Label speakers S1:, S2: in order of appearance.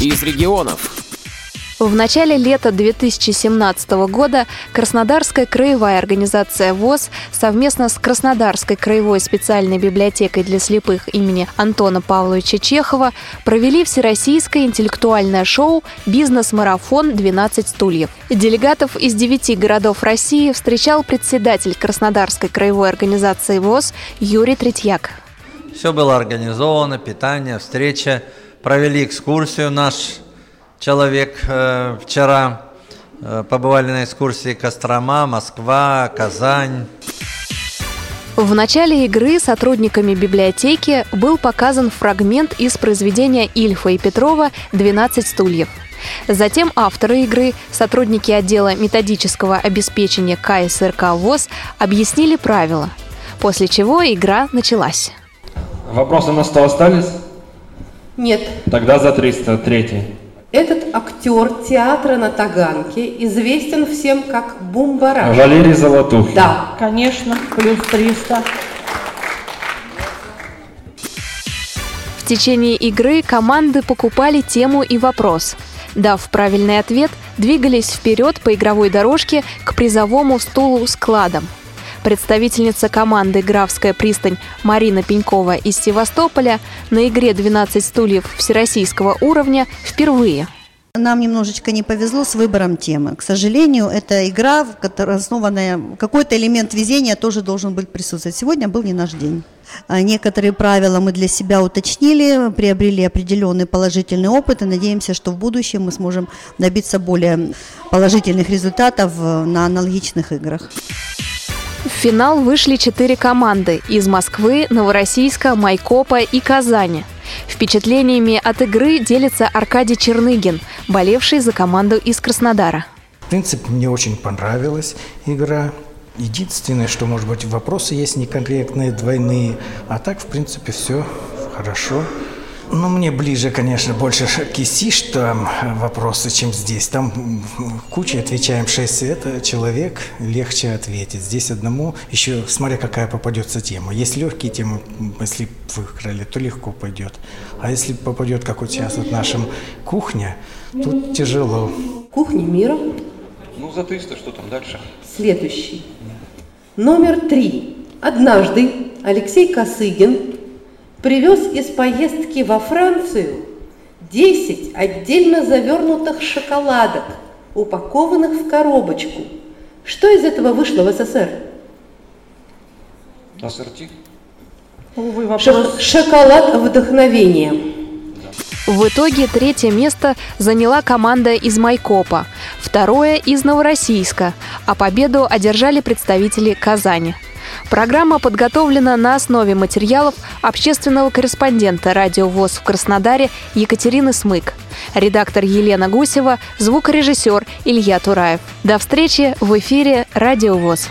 S1: из регионов.
S2: В начале лета 2017 года Краснодарская краевая организация ВОЗ совместно с Краснодарской краевой специальной библиотекой для слепых имени Антона Павловича Чехова провели всероссийское интеллектуальное шоу «Бизнес-марафон 12 стульев». Делегатов из девяти городов России встречал председатель Краснодарской краевой организации ВОЗ Юрий Третьяк.
S3: Все было организовано, питание, встреча. Провели экскурсию наш человек э, вчера. Э, побывали на экскурсии Кострома, Москва, Казань.
S2: В начале игры сотрудниками библиотеки был показан фрагмент из произведения Ильфа и Петрова «12 стульев». Затем авторы игры, сотрудники отдела методического обеспечения КСРК ВОЗ объяснили правила, после чего игра началась.
S4: Вопросы на стол остались?
S5: Нет.
S4: Тогда за 303.
S5: Этот актер театра на Таганке известен всем как Бумбараш.
S4: Валерий Золотухин.
S5: Да.
S6: Конечно, плюс 300.
S2: В течение игры команды покупали тему и вопрос. Дав правильный ответ, двигались вперед по игровой дорожке к призовому стулу с кладом. Представительница команды «Графская пристань» Марина Пенькова из Севастополя на игре «12 стульев» всероссийского уровня впервые.
S7: Нам немножечко не повезло с выбором темы. К сожалению, это игра, которая основанная, какой-то элемент везения тоже должен быть присутствовать. Сегодня был не наш день. А некоторые правила мы для себя уточнили, приобрели определенный положительный опыт и надеемся, что в будущем мы сможем добиться более положительных результатов на аналогичных играх.
S2: В финал вышли четыре команды из Москвы, Новороссийска, Майкопа и Казани. Впечатлениями от игры делится Аркадий Черныгин, болевший за команду из Краснодара.
S8: В принципе, мне очень понравилась игра. Единственное, что, может быть, вопросы есть некорректные, двойные. А так, в принципе, все хорошо. Ну, мне ближе, конечно, больше кисиш там вопросы, чем здесь. Там куча, отвечаем 6, это человек, легче ответить. Здесь одному, еще смотря какая попадется тема. Есть легкие темы, если выиграли, то легко пойдет. А если попадет, как вот сейчас вот нашим кухня, тут тяжело.
S5: Кухня мира.
S4: Ну, за 300, что там дальше?
S5: Следующий. Номер три. Однажды Алексей Косыгин привез из поездки во Францию 10 отдельно завернутых шоколадок, упакованных в коробочку. Что из этого вышло в СССР?
S4: Ассорти?
S6: Увы, вопрос.
S5: Шок- шоколад вдохновения.
S2: В итоге третье место заняла команда из Майкопа, второе из Новороссийска, а победу одержали представители Казани. Программа подготовлена на основе материалов общественного корреспондента «Радио ВОЗ» в Краснодаре Екатерины Смык, редактор Елена Гусева, звукорежиссер Илья Тураев. До встречи в эфире «Радио ВОЗ».